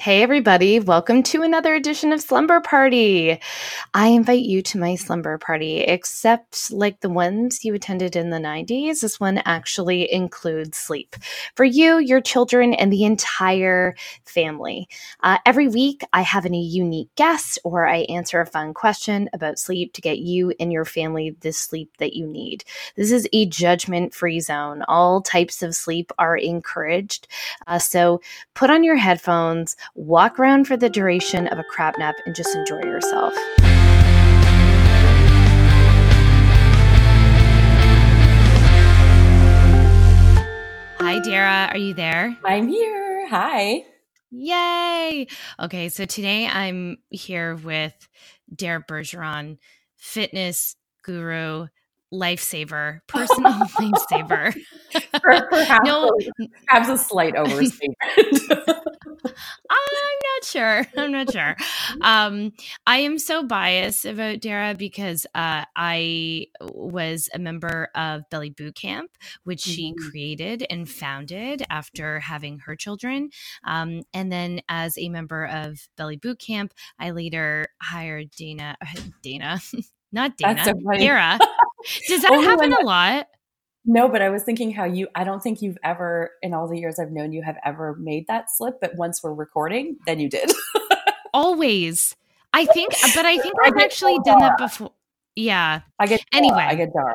Hey, everybody, welcome to another edition of Slumber Party. I invite you to my slumber party, except like the ones you attended in the 90s, this one actually includes sleep for you, your children, and the entire family. Uh, every week, I have a unique guest or I answer a fun question about sleep to get you and your family the sleep that you need. This is a judgment free zone. All types of sleep are encouraged. Uh, so put on your headphones walk around for the duration of a crap nap and just enjoy yourself. Hi, Dara. Are you there? I'm here. Hi. Yay. Okay, so today I'm here with Dara Bergeron, fitness guru, lifesaver, personal lifesaver. perhaps, no, perhaps a slight overstatement. I'm not sure. I'm not sure. Um, I am so biased about Dara because uh, I was a member of Belly Boot Camp, which mm-hmm. she created and founded after having her children. Um, and then, as a member of Belly Boot Camp, I later hired Dana. Dana, not Dana. So Dara. Does that happen a lot? No, but I was thinking how you, I don't think you've ever, in all the years I've known you, have ever made that slip. But once we're recording, then you did. Always. I think, but I think I've actually Dara. done that before. Yeah. I get, Dara. anyway. I get Dara.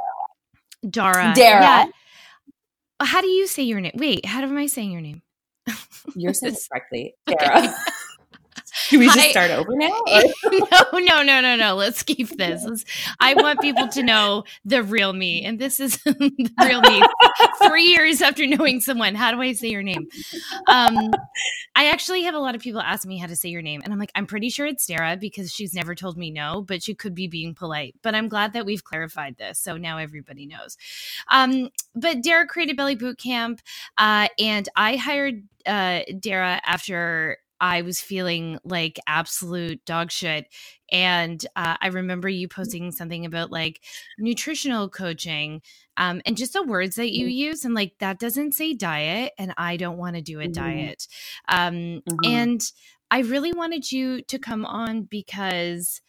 Dara. Dara. Yeah. How do you say your name? Wait, how am I saying your name? You're saying it correctly. Dara. Okay. Do we just I, start over now? no, no, no, no, no. Let's keep this. Let's, I want people to know the real me, and this is the real me. Three years after knowing someone, how do I say your name? Um, I actually have a lot of people ask me how to say your name, and I'm like, I'm pretty sure it's Sarah because she's never told me no, but she could be being polite. But I'm glad that we've clarified this, so now everybody knows. Um, but Dara created Belly Boot Camp, uh, and I hired uh, Dara after I was feeling like absolute dog shit. And uh, I remember you posting something about like nutritional coaching um, and just the words that you mm-hmm. use. And like, that doesn't say diet, and I don't want to do a mm-hmm. diet. Um, mm-hmm. And I really wanted you to come on because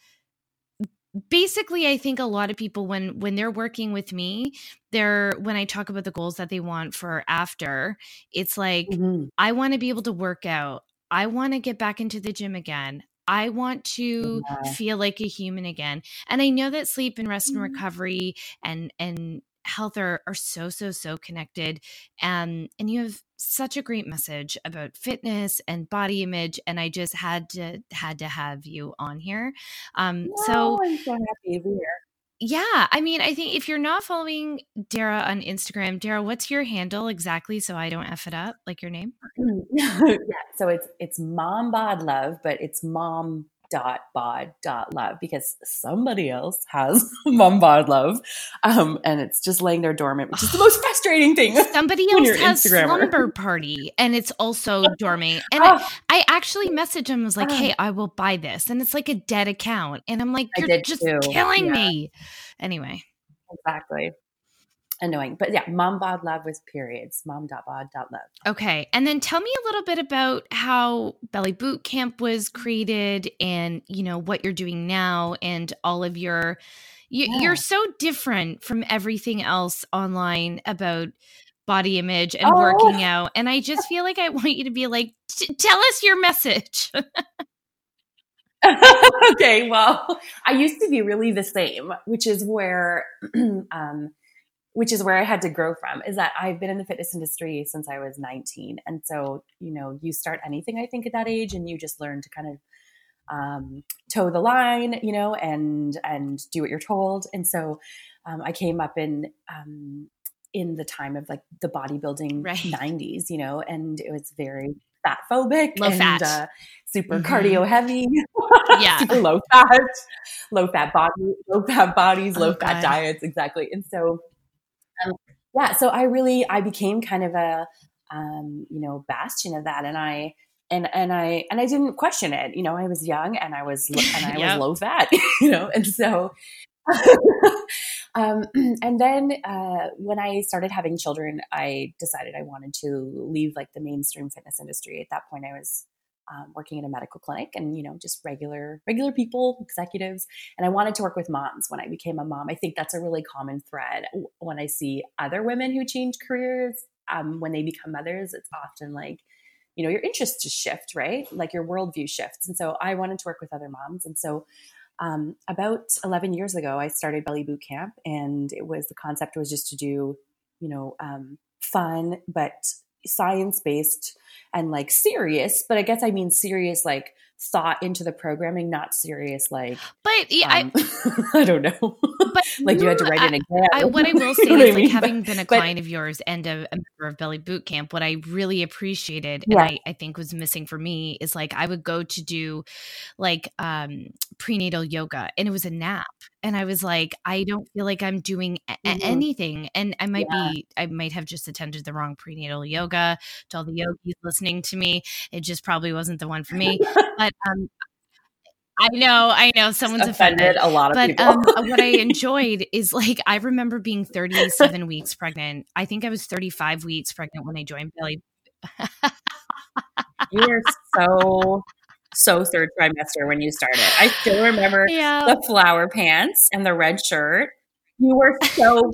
basically i think a lot of people when when they're working with me they're when i talk about the goals that they want for after it's like mm-hmm. i want to be able to work out I want to get back into the gym again. I want to yeah. feel like a human again. And I know that sleep and rest mm-hmm. and recovery and and health are, are so so so connected and and you have such a great message about fitness and body image and i just had to had to have you on here um so i'm so happy to be here yeah, I mean, I think if you're not following Dara on Instagram, Dara, what's your handle exactly so I don't f it up, like your name? Mm-hmm. yeah, so it's it's mom bod love, but it's mom dot bod dot love because somebody else has mom bod love, um, and it's just laying there dormant, which is the most frustrating thing. Somebody else has slumber party, and it's also dormant. And I, ah. I, actually messaged him, was like, ah. "Hey, I will buy this," and it's like a dead account, and I'm like, "You're just too. killing yeah. me." Anyway, exactly annoying. But yeah, mom bod love with periods. Mom dot bod dot love. Okay. And then tell me a little bit about how Belly Boot Camp was created and, you know, what you're doing now and all of your you, yeah. you're so different from everything else online about body image and oh. working out. And I just feel like I want you to be like, tell us your message. okay, well, I used to be really the same, which is where um, which is where I had to grow from, is that I've been in the fitness industry since I was 19. And so, you know, you start anything, I think, at that age, and you just learn to kind of um, toe the line, you know, and and do what you're told. And so, um, I came up in um, in the time of like the bodybuilding right. 90s, you know, and it was very fat phobic low and fat. Uh, super mm-hmm. cardio heavy. Yeah, super low fat, low fat body, low fat bodies, low oh, fat God. diets, exactly. And so um, yeah, so I really I became kind of a um, you know bastion of that, and I and and I and I didn't question it. You know, I was young and I was and I was low fat. You know, and so. um, and then uh, when I started having children, I decided I wanted to leave like the mainstream fitness industry. At that point, I was um, working in a medical clinic and you know just regular regular people executives. And i wanted to work with moms when i became a mom. I think that's a really common thread. When i see other women who change careers um, when they become mothers it's often like you know your interests just shift right? Like your worldview shifts. And so i wanted to work with other moms. And so um, about 11 years ago i started belly boot camp and it was the concept was just to do you know um, fun but science based and like serious, but I guess I mean serious like thought into the programming, not serious like. But yeah, um, I, I don't know. But like you had to write an exam. I, what I will say is, like, mean? having been a but, client of yours and a, a, member of Belly Boot Camp, what I really appreciated yeah. and I, I think was missing for me is like I would go to do like um prenatal yoga, and it was a nap and I was like, I don't feel like I'm doing a- mm-hmm. anything. And I might yeah. be, I might have just attended the wrong prenatal yoga to all the yogis listening to me. It just probably wasn't the one for me. but um, I know, I know, someone's offended, offended a lot of but, people. um, what I enjoyed is like I remember being 37 weeks pregnant. I think I was 35 weeks pregnant when I joined Billy. you are so so third trimester when you started. I still remember yeah. the flower pants and the red shirt. You were so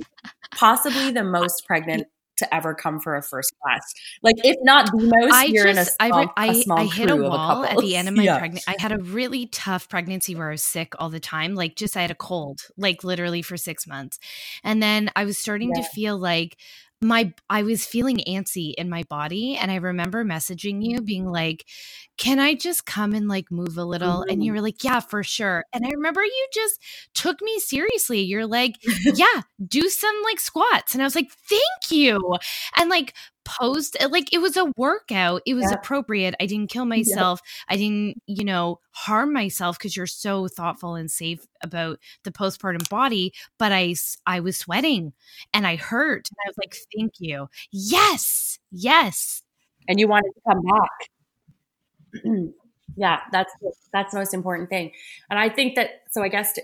possibly the most pregnant to ever come for a first class. Like if not the most, I you're just, in a small, I, a small I hit a wall a at the end of my yeah. pregnancy. I had a really tough pregnancy where I was sick all the time. Like just I had a cold, like literally for six months. And then I was starting yeah. to feel like my I was feeling antsy in my body and I remember messaging you being like can I just come and like move a little? Mm-hmm. and you were like yeah for sure. And I remember you just took me seriously. You're like yeah do some like squats. And I was like thank you. And like posed uh, like it was a workout. It was yeah. appropriate. I didn't kill myself. Yeah. i didn't you know harm myself because you're so thoughtful and safe about the postpartum body but i i was sweating and i hurt. And i was like thank you. Yes. Yes. And you wanted to come back yeah that's that's the most important thing and i think that so i guess to,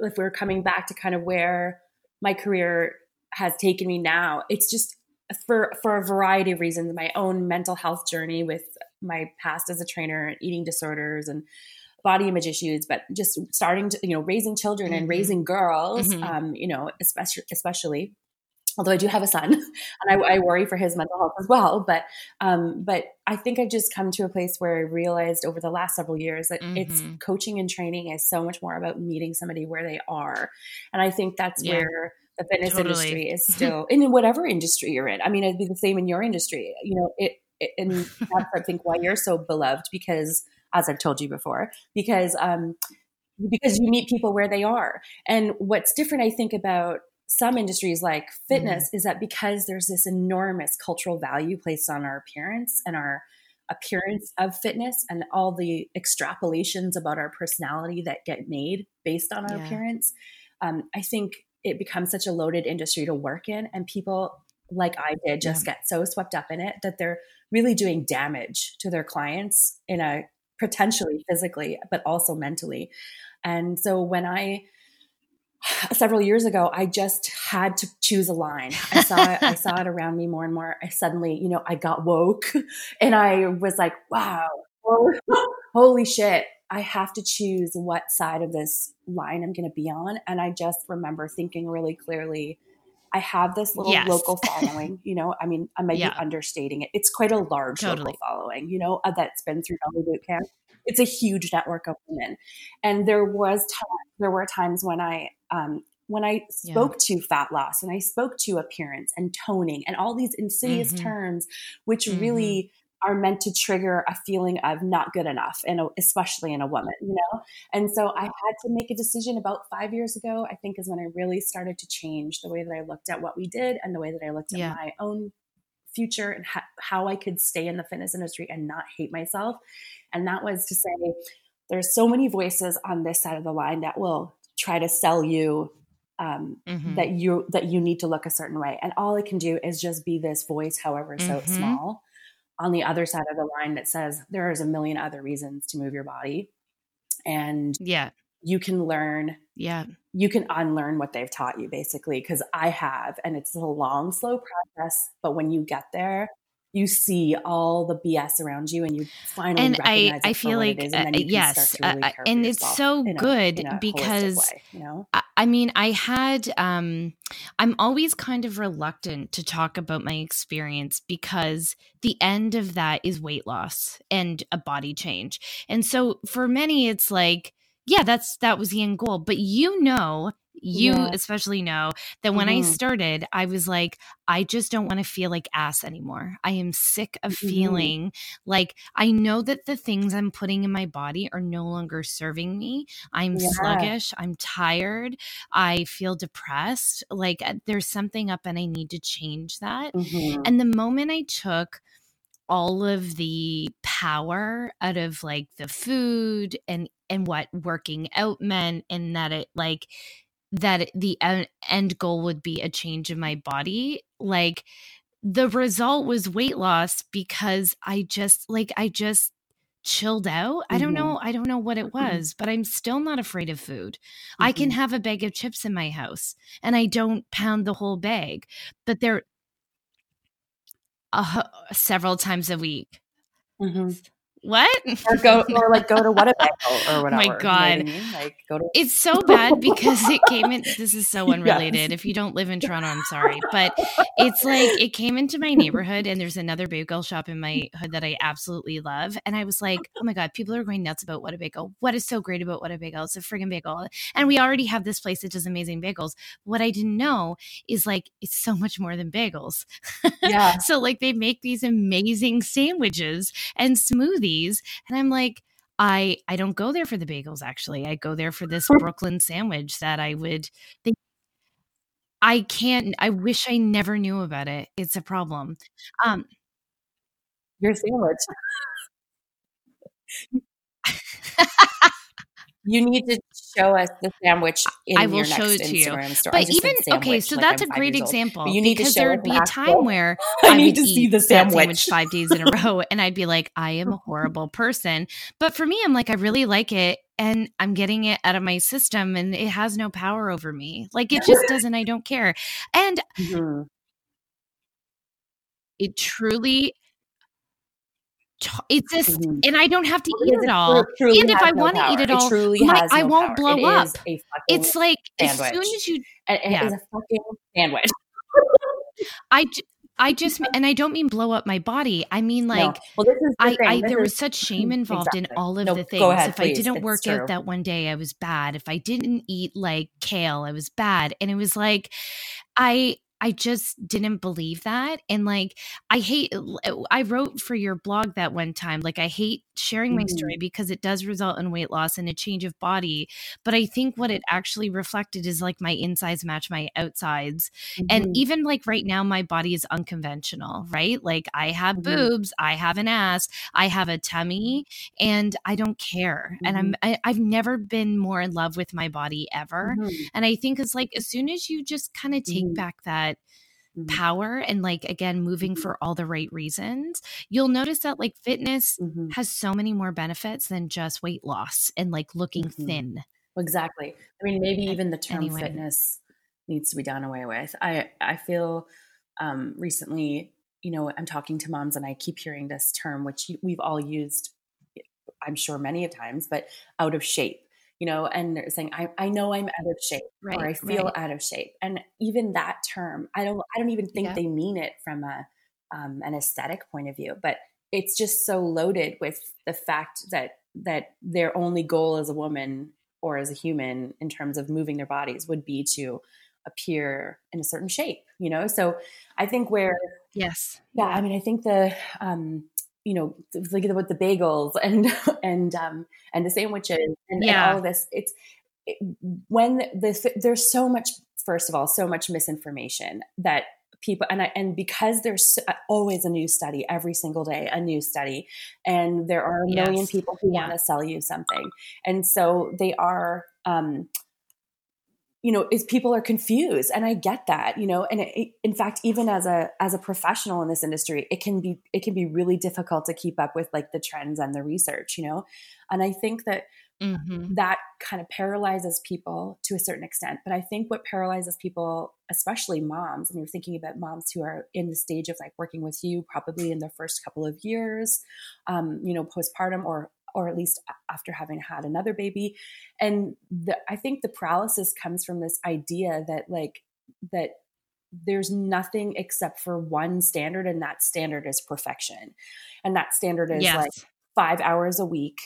if we're coming back to kind of where my career has taken me now it's just for for a variety of reasons my own mental health journey with my past as a trainer eating disorders and body image issues but just starting to you know raising children mm-hmm. and raising girls mm-hmm. um, you know especially especially although I do have a son and I, I, worry for his mental health as well. But, um, but I think I've just come to a place where I realized over the last several years that mm-hmm. it's coaching and training is so much more about meeting somebody where they are. And I think that's yeah. where the fitness totally. industry is still in whatever industry you're in. I mean, it'd be the same in your industry. You know, it, it and that's I think why you're so beloved because, as I've told you before, because um, because you meet people where they are. And what's different, I think, about some industries like fitness mm is that because there's this enormous cultural value placed on our appearance and our appearance of fitness and all the extrapolations about our personality that get made based on our yeah. appearance. Um, I think it becomes such a loaded industry to work in and people like I did just yeah. get so swept up in it that they're really doing damage to their clients in a potentially physically but also mentally. And so when I several years ago I just had to choose a line. I saw it I saw it around me more and more. I suddenly, you know, I got woke and I was like, wow, holy shit, I have to choose what side of this line I'm going to be on. And I just remember thinking really clearly, I have this little yes. local following, you know, I mean, I might yeah. be understating it. It's quite a large totally. local following, you know, uh, that's been through Belly Boot Camp. It's a huge network of women. And there was time, there were times when I, um, when I spoke yeah. to fat loss and I spoke to appearance and toning and all these insidious mm-hmm. terms, which mm-hmm. really are meant to trigger a feeling of not good enough and especially in a woman you know and so i had to make a decision about five years ago i think is when i really started to change the way that i looked at what we did and the way that i looked at yeah. my own future and ha- how i could stay in the fitness industry and not hate myself and that was to say there's so many voices on this side of the line that will try to sell you um, mm-hmm. that you that you need to look a certain way. And all it can do is just be this voice however so mm-hmm. small. On the other side of the line that says there is a million other reasons to move your body. And yeah. you can learn yeah. you can unlearn what they've taught you basically because i have and it's a long slow process but when you get there you see all the BS around you and you finally and recognize I, I for feel like it is, uh, and can yes to really uh, and it's so a- good because way, you know I- I mean, I had, um, I'm always kind of reluctant to talk about my experience because the end of that is weight loss and a body change. And so for many, it's like, yeah, that's, that was the end goal. But you know, you Yeah. especially know that when I Mhm. started, I was like, I just don't want to feel like ass anymore. I am sick of Mhm. feeling like I know that the things I'm putting in my body are no longer serving me. I'm Yeah. sluggish. I'm tired. I feel depressed. Like uh, there's something up and I need to change that. Mhm. And the moment I took all of the power out of like the food and and what working out meant and that it like that the end goal would be a change in my body like the result was weight loss because i just like i just chilled out i don't Mhm. know i don't know what it was but i'm still not afraid of food i can Mhm. have a bag of chips in my house and i don't pound the whole bag but there uh, several times a week Mhm. What or go or like go to what a bagel or whatever. my you know what I God. mean? Like go to It's so bad because it came in. This is so Yes. unrelated. If you don't live in Toronto, I'm sorry, but it's like it came into my neighborhood, and there's another bagel shop in my hood that I absolutely love. And I was like, oh my god, people are going nuts about what a bagel. What is so great about what a bagel? It's a friggin' bagel, and we already have this place that does amazing bagels. What I didn't know is like it's so much more than bagels. yeah. so like they make these amazing sandwiches and smoothies and i'm like i i don't go there for the bagels actually. I go there for this brooklyn sandwich that i would think i can't i wish i never knew about it. It's a problem. Um Your sandwich. You need to show us the sandwich in I will your show next it to you. Instagram story. I but even okay so like that's I'm a great example But you need to because show there would be a time where I I need to see the that sandwich. five days in a row, and I'd be like, I am a horrible person. But for me, I'm like, I really like it, and I'm getting it out of my system, and it has no power over me. Like it just doesn't. I don't care, and Mhm. it truly, it's just, Mhm. and I don't have to eat Because it it all. truly And if I no want to eat it all, truly my- I no won't power. blow It up. is It's like as soon as you it yeah. is a fucking sandwich. I, I just, and I don't mean blow up my body. I mean No. like well, this is the I. I there was such shame involved in all of No, the things. ahead, if I didn't It's work true. out that one day, I was bad. If I didn't eat like kale, I was bad. And it was like I I just didn't believe that. And like I hate I wrote for your blog that one time. Like I hate sharing my story because it does result in weight loss and a change of body. But I think what it actually reflected is like my insides match my outsides. And Mhm. even like right now, my body is unconventional, right? Like I have Mhm. boobs, I have an ass, I have a tummy, and I don't care. And I'm Mm-hmm. I, I've never been more in love with my body ever. Mhm. And I think it's like as soon as you just kind of take Mhm. back that Mhm. power and like again moving Mhm. for all the right reasons, you'll notice that like fitness Mhm. has so many more benefits than just weight loss and like looking Mhm. thin. Exactly. I mean, maybe even the term anyway. fitness needs to be done away with. I I feel um, recently, you know, I'm talking to moms and I keep hearing this term, which we've all used, I'm sure many of times, but out of shape. You know, and they're saying, I, I know I'm out of shape or I feel right. out of shape. And even that term, I don't I don't even think Yeah. they mean it from a um, an aesthetic point of view, but it's just so loaded with the fact that that their only goal as a woman or as a human in terms of moving their bodies would be to appear in a certain shape you know so i think where Yes. yeah i mean i think the um you know think about the bagels and and um and the sandwiches and, Yeah. and all of this it's it, when this there's so much first of all so much misinformation that people and I, and because there's uh, always a new study every single day a new study and there are a million Yes. people who Yeah. want to sell you something and so they are um you know is people are confused and i get that you know and it, in fact even as a as a professional in this industry it can be it can be really difficult to keep up with like the trends and the research you know and i think that mm-hmm. that kind of paralyzes people to a certain extent. But I think what paralyzes people, especially moms, and you're thinking about moms who are in the stage of like working with you, probably in the first couple of years, um, you know, postpartum or or at least after having had another baby. And the, I think the paralysis comes from this idea that like that there's nothing except for one standard and that standard is perfection and that standard is yes. like five hours a week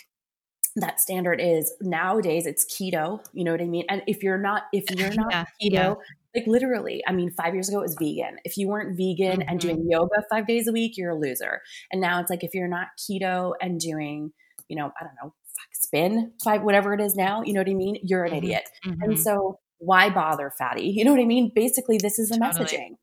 that standard is nowadays it's keto you know what i mean and if you're not if you're not yeah, keto yeah. like literally i mean five years ago it was vegan if you weren't vegan mm-hmm. and doing yoga five days a week you're a loser and now it's like if you're not keto and doing you know i don't know fuck spin five whatever it is now you know what i mean you're an mm-hmm. idiot mm-hmm. and so why bother fatty you know what i mean basically this is the totally. messaging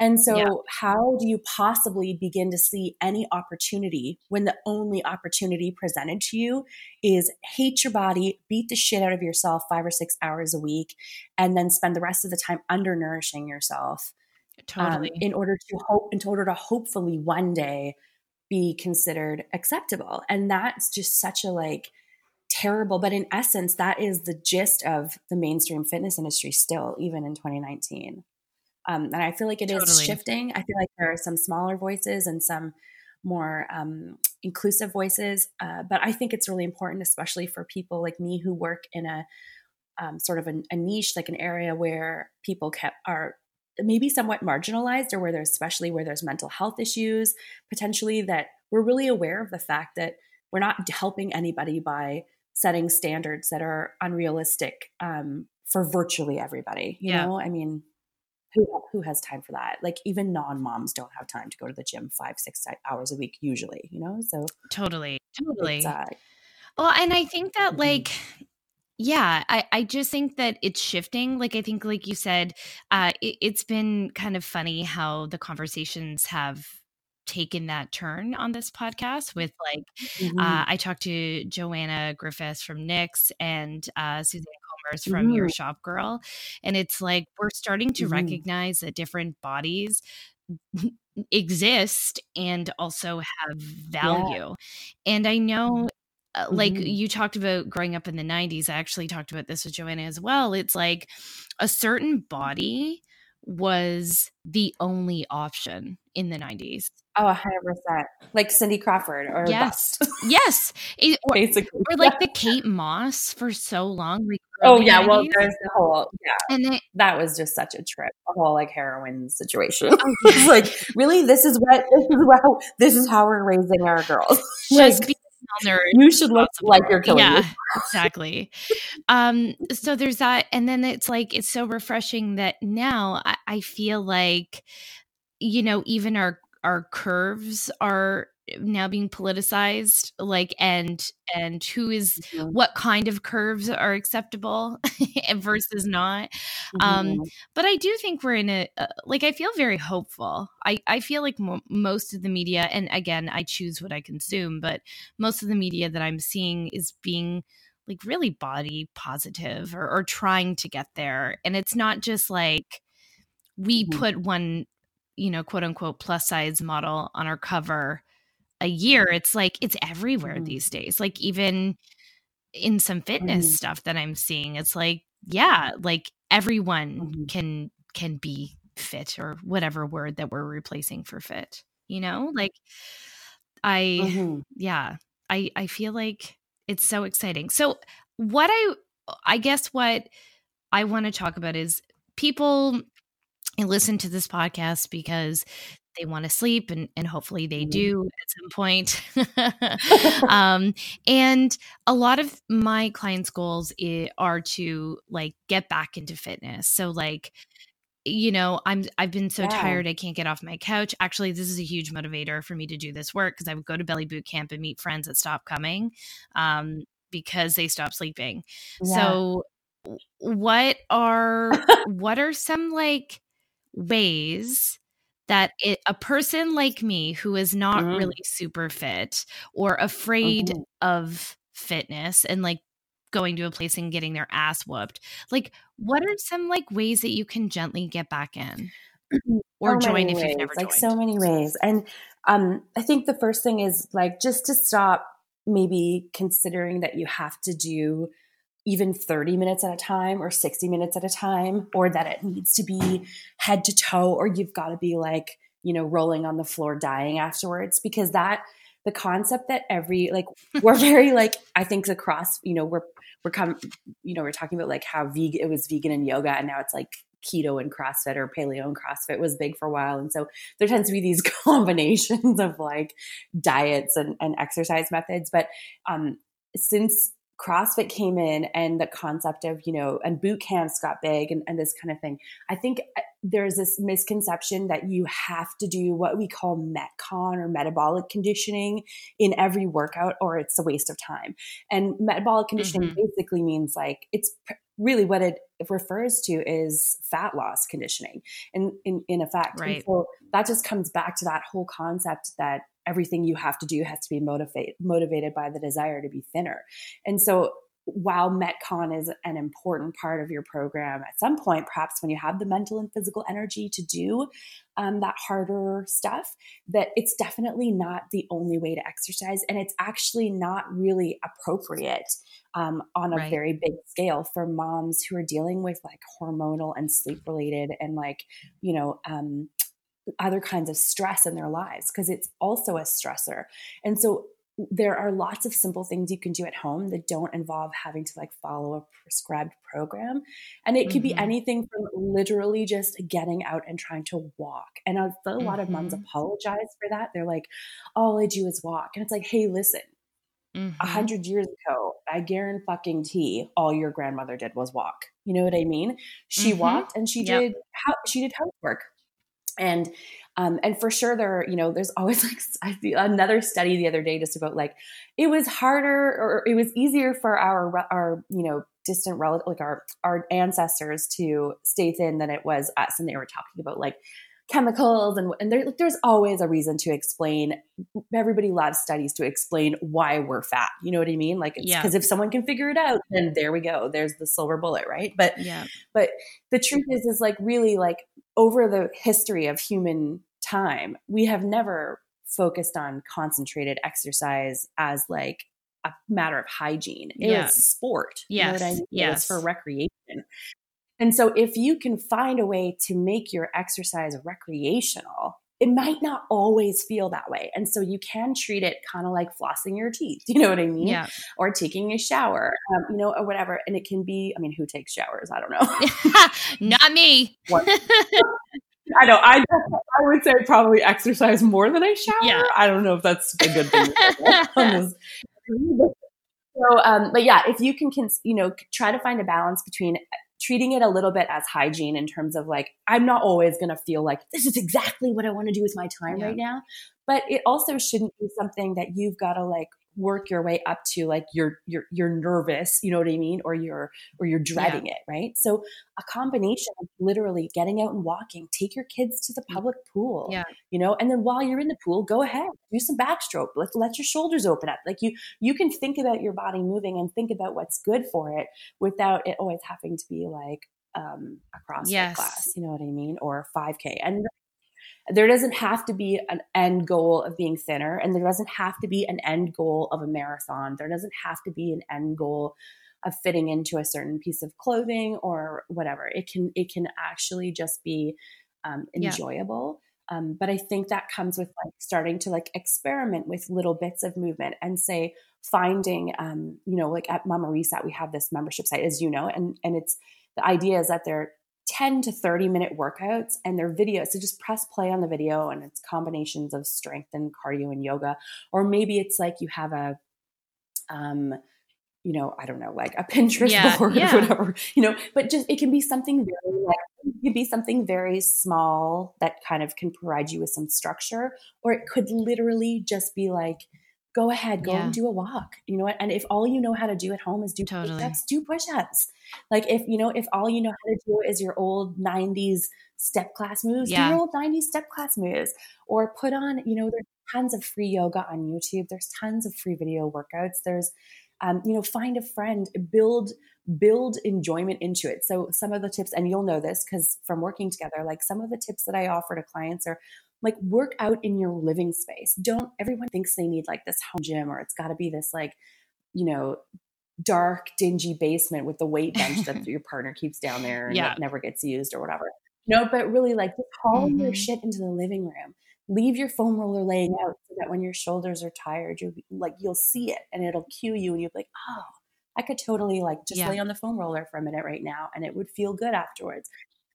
and so, yeah. how do you possibly begin to see any opportunity when the only opportunity presented to you is hate your body, beat the shit out of yourself five or six hours a week, and then spend the rest of the time undernourishing yourself? Um, totally. Um, in order to hope, in order to hopefully one day be considered acceptable. And that's just such a like terrible, but in essence, that is the gist of the mainstream fitness industry still, even in 2019. Um, and I feel like it totally. is shifting. I feel like there are some smaller voices and some more um, inclusive voices. Uh, but I think it's really important, especially for people like me who work in a um, sort of a, a, niche, like an area where people kept, are maybe somewhat marginalized or where there's especially where there's mental health issues potentially that we're really aware of the fact that we're not helping anybody by setting standards that are unrealistic um, for virtually everybody you yeah. know i mean who who has time for that like even non-moms don't have time to go to the gym five six hours a week usually you know so totally totally uh, well and i think that mm-hmm. like yeah I, I just think that it's shifting like i think like you said uh it, it's been kind of funny how the conversations have taken that turn on this podcast with like mm-hmm. uh, i talked to joanna griffiths from Knix and uh, suzanne from mm-hmm. your shop girl and it's like we're starting to mm-hmm. recognize that different bodies exist and also have value yeah. and i know uh, like mm-hmm. you talked about growing up in the 90s i actually talked about this with joanna as well it's like a certain body was the only option in the 90s. Oh, 100%. Like Cindy Crawford or yes. yes. It, or, Basically. Or like the Kate Moss for so long. Like oh, yeah. 90s. Well, there's the whole, yeah. And that was just such a trip, a whole like heroin situation. Oh, yeah. like, really? This is what, this is how, this is how we're raising our girls. Just like, you should look like you're killing yeah, you. exactly. Um, so there's that, and then it's like it's so refreshing that now I, I feel like, you know, even our our curves are now being politicized like and and who is, mm-hmm. what kind of curves are acceptable versus not um, mm-hmm. um but i do think we're in a uh, like i feel very hopeful i i feel like mo- most of the media and again i choose what i consume but most of the media that i'm seeing is being like really body positive or, or trying to get there and it's not just like we mm-hmm. put one you know quote unquote plus size model on our cover a year it's like it's everywhere mm. these days like even in some fitness mm. stuff that i'm seeing it's like yeah like everyone mm. can can be fit or whatever word that we're replacing for fit you know like i mm-hmm. yeah i i feel like it's so exciting so what i i guess what i want to talk about is people listen to this podcast because they want to sleep and, and hopefully they mm-hmm. do at some point. um, and a lot of my clients' goals are to like get back into fitness. So like, you know, I'm I've been so yeah. tired I can't get off my couch. Actually, this is a huge motivator for me to do this work because I would go to belly boot camp and meet friends that stop coming um, because they stop sleeping. Yeah. So what are what are some like ways that it, a person like me who is not mm. really super fit or afraid mm-hmm. of fitness and like going to a place and getting their ass whooped like what are some like ways that you can gently get back in or so join if ways, you've never joined? like so many ways and um i think the first thing is like just to stop maybe considering that you have to do even 30 minutes at a time or 60 minutes at a time, or that it needs to be head to toe, or you've got to be like, you know, rolling on the floor dying afterwards, because that the concept that every like we're very like I think across you know we're we're come you know we're talking about like how vegan it was vegan and yoga and now it's like keto and CrossFit or paleo and CrossFit was big for a while. And so there tends to be these combinations of like diets and, and exercise methods. But um, since CrossFit came in and the concept of, you know, and boot camps got big and, and, this kind of thing. I think uh, there's this misconception that you have to do what we call Metcon or metabolic conditioning in every workout or it's a waste of time. And metabolic conditioning mm-hmm. basically means like it's really what it refers to is fat loss conditioning in, in, in effect. Right. And so that just comes back to that whole concept that everything you have to do has to be motivated motivated by the desire to be thinner. And so while Metcon is an important part of your program, at some point, perhaps when you have the mental and physical energy to do um, that harder stuff, that it's definitely not the only way to exercise. And it's actually not really appropriate um, on a right. very big scale for moms who are dealing with like hormonal and sleep related and like, you know, um, other kinds of stress in their lives because it's also a stressor. And so there are lots of simple things you can do at home that don't involve having to like follow a prescribed program. And it could mm-hmm. be anything from literally just getting out and trying to walk. And a lot mm-hmm. of moms mm-hmm. apologize for that. They're like, all I do is walk. And it's like, hey, listen, a mm-hmm. hundred years ago, I guarantee fucking tea, all your grandmother did was walk. You know what I mean? She mm-hmm. walked and she yep. did she did housework and um, and for sure there you know there's always like another study the other day just about like it was harder or it was easier for our our you know distant relative like our our ancestors to stay thin than it was us. And they were talking about like chemicals and, and there, there's always a reason to explain everybody loves studies to explain why we're fat you know what i mean? Like because yeah. if someone can figure it out then there we go there's the silver bullet right? But yeah. but the truth is is like really like over the history of human time we have never focused on concentrated exercise as like a matter of hygiene. It yeah. was sport. Yes. You know I mean? Yes. For recreation. And so if you can find a way to make your exercise recreational, it might not always feel that way. And so you can treat it kind of like flossing your teeth, you know what I mean? Yeah. Or taking a shower, um, you know, or whatever. And it can be, I mean, who takes showers? I don't know. not me. I know. I I would say probably exercise more than I shower. Yeah. I don't know if that's a good thing. so, um, but yeah, if you can, you know, try to find a balance between treating it a little bit as hygiene in terms of like, I'm not always going to feel like this is exactly what I want to do with my time yeah. right now. But it also shouldn't be something that you've got to like work your way up to like you're you're you're nervous you know what i mean or you're or you're dreading yeah. it right so a combination of literally getting out and walking take your kids to the mm. public pool yeah you know and then while you're in the pool go ahead do some backstroke let, let your shoulders open up like you you can think about your body moving and think about what's good for it without it always having to be like um, a CrossFit yes. class, you know what I mean, or 5K. And there doesn't have to be an end goal of being thinner, and there doesn't have to be an end goal of a marathon. There doesn't have to be an end goal of fitting into a certain piece of clothing or whatever. It can it can actually just be um, enjoyable. Yeah. Um, but I think that comes with like starting to like experiment with little bits of movement and say finding, um, you know, like at Mama Reset, we have this membership site, as you know, and and it's the idea is that they're 10 to 30 minute workouts and they're videos. So just press play on the video and it's combinations of strength and cardio and yoga. Or maybe it's like you have a, um, you know, I don't know, like a Pinterest yeah, board yeah. or whatever, you know, but just it can be something very like it could be something very small that kind of can provide you with some structure, or it could literally just be like, go ahead, go yeah. and do a walk. You know what? And if all you know how to do at home is do totally. push-ups, do push-ups. Like if you know, if all you know how to do is your old 90s step class moves, yeah. do your old 90s step class moves. Or put on, you know, there's tons of free yoga on YouTube. There's tons of free video workouts. There's um, you know, find a friend, build build enjoyment into it. So some of the tips, and you'll know this because from working together, like some of the tips that I offer to clients are like work out in your living space. Don't everyone thinks they need like this home gym or it's got to be this like, you know, dark, dingy basement with the weight bench that your partner keeps down there and yeah. never gets used or whatever. No, but really like just haul mm-hmm. your shit into the living room. Leave your foam roller laying out so that when your shoulders are tired, you'll like you'll see it and it'll cue you and you'll be like, oh, I could totally like just yeah. lay on the foam roller for a minute right now and it would feel good afterwards.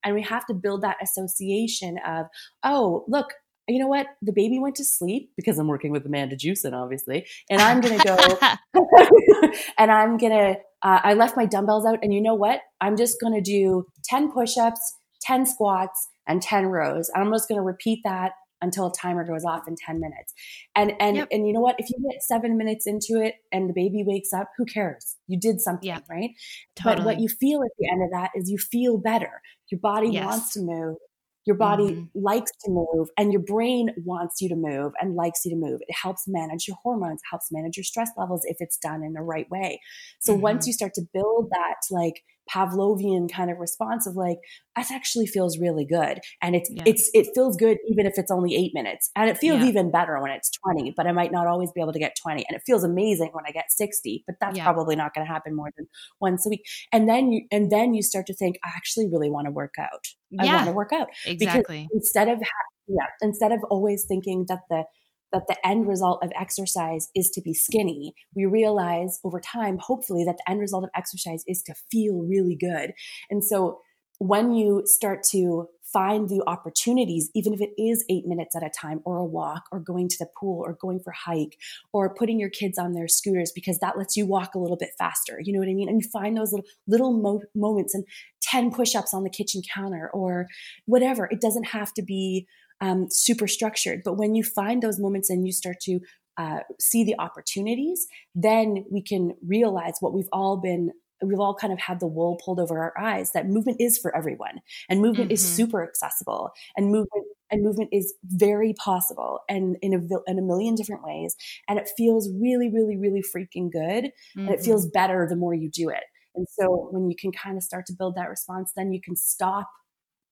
And we have to build that association of, oh, look, you know what? The baby went to sleep because I'm working with Amanda Jewson, obviously, and I'm gonna go and I'm gonna. Uh, I left my dumbbells out, and you know what? I'm just gonna do ten push-ups, ten squats, and ten rows. And I'm just gonna repeat that until a timer goes off in 10 minutes. And and yep. and you know what? If you get 7 minutes into it and the baby wakes up, who cares? You did something, yep. right? Totally. But what you feel at the end of that is you feel better. Your body yes. wants to move. Your body mm-hmm. likes to move and your brain wants you to move and likes you to move. It helps manage your hormones, helps manage your stress levels if it's done in the right way. So mm-hmm. once you start to build that like Pavlovian kind of response of like, that actually feels really good. And it's, yeah. it's, it feels good even if it's only eight minutes. And it feels yeah. even better when it's 20, but I might not always be able to get 20. And it feels amazing when I get 60, but that's yeah. probably not going to happen more than once a week. And then you, and then you start to think, I actually really want to work out. I want to work out. Exactly. Because instead of, yeah, instead of always thinking that the, that the end result of exercise is to be skinny, we realize over time, hopefully, that the end result of exercise is to feel really good. And so when you start to find the opportunities, even if it is eight minutes at a time, or a walk, or going to the pool, or going for a hike, or putting your kids on their scooters because that lets you walk a little bit faster. You know what I mean? And you find those little little mo- moments and ten push-ups on the kitchen counter, or whatever. It doesn't have to be um, super structured. But when you find those moments and you start to uh, see the opportunities, then we can realize what we've all been we've all kind of had the wool pulled over our eyes that movement is for everyone and movement mm-hmm. is super accessible and movement and movement is very possible and in a, in a million different ways and it feels really really really freaking good mm-hmm. and it feels mm-hmm. better the more you do it and so when you can kind of start to build that response then you can stop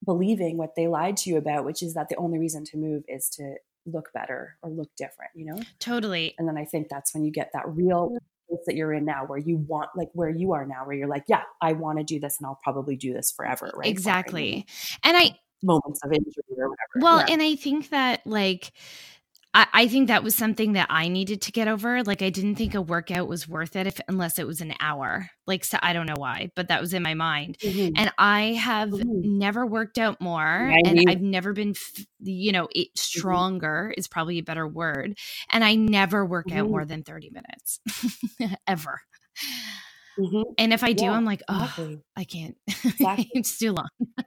believing what they lied to you about, which is that the only reason to move is to look better or look different, you know? Totally. And then I think that's when you get that real place that you're in now where you want like where you are now where you're like, yeah, I want to do this and I'll probably do this forever, right? Exactly. And I moments of injury or whatever. Well, yeah. and I think that like I, I think that was something that I needed to get over. Like I didn't think a workout was worth it if unless it was an hour. Like so I don't know why, but that was in my mind. Mm-hmm. And I have mm-hmm. never worked out more, and I've never been, you know, it, mm-hmm. stronger mm-hmm. is probably a better word. And I never work out more mm-hmm. than thirty minutes, ever. Mm-hmm. And if I do, yeah, I'm like, oh, exactly. I can't. Exactly. it's too long.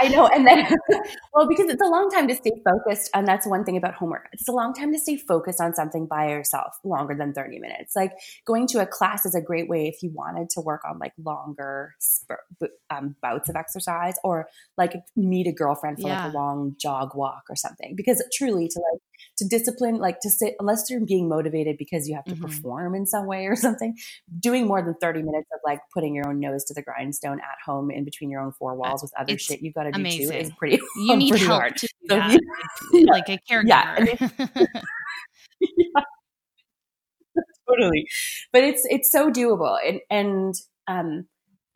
I know. And then, well, because it's a long time to stay focused. And that's one thing about homework. It's a long time to stay focused on something by yourself longer than 30 minutes. Like going to a class is a great way if you wanted to work on like longer um, bouts of exercise or like meet a girlfriend for yeah. like a long jog walk or something. Because truly to like, to discipline, like to sit, unless you're being motivated because you have to mm-hmm. perform in some way or something, doing more than 30 minutes of like putting your own nose to the grindstone at home in between your own four walls with other it's shit you've got to do amazing. too is pretty, you need pretty help hard. To do so that. You, like a caregiver. Yeah. yeah. totally. But it's, it's so doable. And, and, um,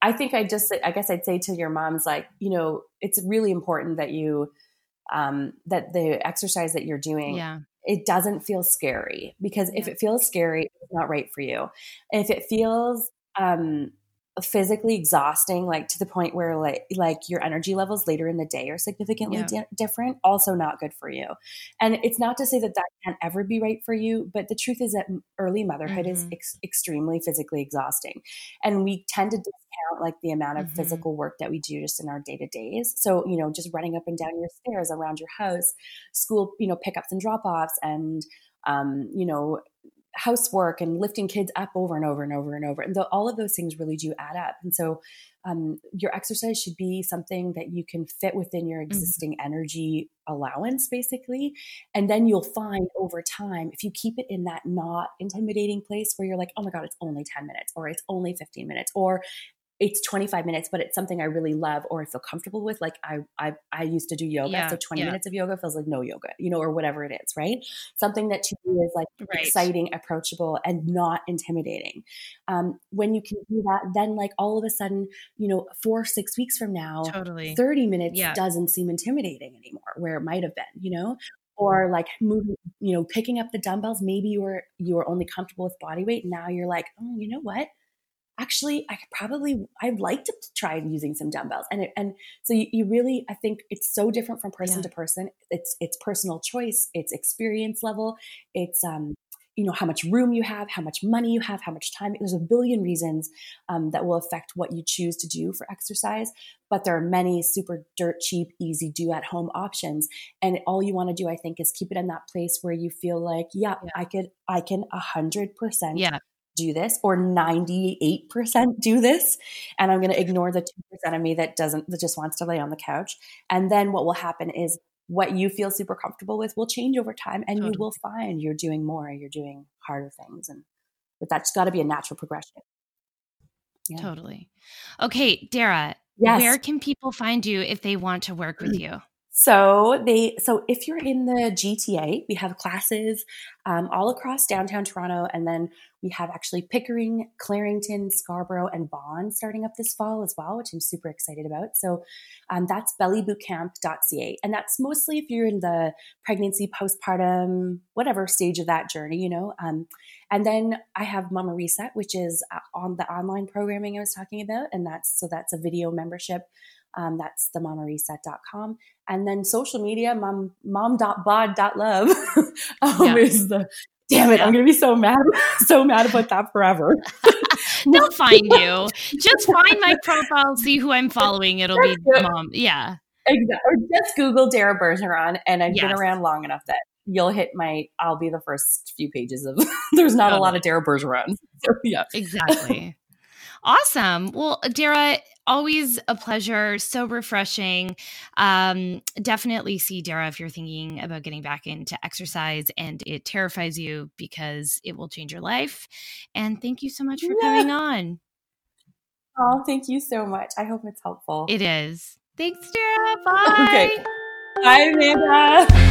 I think I just, I guess I'd say to your moms, like, you know, it's really important that you, um, that the exercise that you're doing yeah. it doesn't feel scary because yeah. if it feels scary it's not right for you if it feels um, physically exhausting like to the point where like like your energy levels later in the day are significantly yeah. di- different also not good for you and it's not to say that that can't ever be right for you but the truth is that early motherhood mm-hmm. is ex- extremely physically exhausting and we tend to discount like the amount of mm-hmm. physical work that we do just in our day-to-days so you know just running up and down your stairs around your house school you know pickups and drop-offs and um, you know housework and lifting kids up over and over and over and over. And the, all of those things really do add up. And so um, your exercise should be something that you can fit within your mm-hmm. existing mm-hmm. energy allowance, basically. And then you'll find over time, if you keep it in that not intimidating place where you're like, oh my God, it's only 10 minutes or it's only 15 minutes or it's 25 minutes, but it's something I really love or I feel comfortable with. Like I, I, I used to do yoga. Yeah, so 20 yeah. minutes of yoga feels like no yoga, you know, or whatever it is, right? Something that to you is like right. exciting, approachable, and not intimidating. Um, when you can do that, then like all of a sudden, you know, four, six weeks from now, totally 30 minutes yeah. doesn't seem intimidating anymore where it might have been, you know? Or like moving, you know, picking up the dumbbells. Maybe you were you were only comfortable with body weight. Now you're like, oh, you know what? Actually I could probably I'd like to try using some dumbbells. And it, and so you, you, really I think it's so different from person yeah. to person. It's it's personal choice it's experience level it's um you know how much room you have how much money you have how much time. There's a billion reasons um, that will affect what you choose to do for exercise but there are many super dirt cheap easy do at home options. And all you want to do i think is keep it in that place where you feel like yeah, yeah. i could i can 100% yeah do this or 98% do this and i'm going to ignore the 2% of me that doesn't that just wants to lay on the couch and then what will happen is what you feel super comfortable with will change over time and totally. you will find you're doing more you're doing harder things and but that's got to be a natural progression yeah. totally okay dara yes. where can people find you if they want to work with you so they so if you're in the GTA, we have classes um, all across downtown Toronto, and then we have actually Pickering, Clarington, Scarborough, and Vaughan starting up this fall as well, which I'm super excited about. So um, that's bellybootcamp.ca, and that's mostly if you're in the pregnancy, postpartum, whatever stage of that journey, you know. Um, and then I have Mama Reset, which is uh, on the online programming I was talking about, and that's so that's a video membership um, that's the mamareset.com. And then social media, mom, mom.bod.love um, yeah. is the, damn it, yeah. I'm going to be so mad, so mad about that forever. They'll find you. Just find my profile, see who I'm following. It'll be mom. Yeah. Exactly. Or just Google Dara Bergeron, and I've yes. been around long enough that you'll hit my. I'll be the first few pages of. there's not a lot of Dara Bergeron. So yeah, exactly. Awesome. Well, Dara, always a pleasure. So refreshing. Um, definitely see Dara if you're thinking about getting back into exercise and it terrifies you because it will change your life. And thank you so much for yeah. coming on. Oh, thank you so much. I hope it's helpful. It is. Thanks, Dara. Bye. Okay. Bye, Amanda.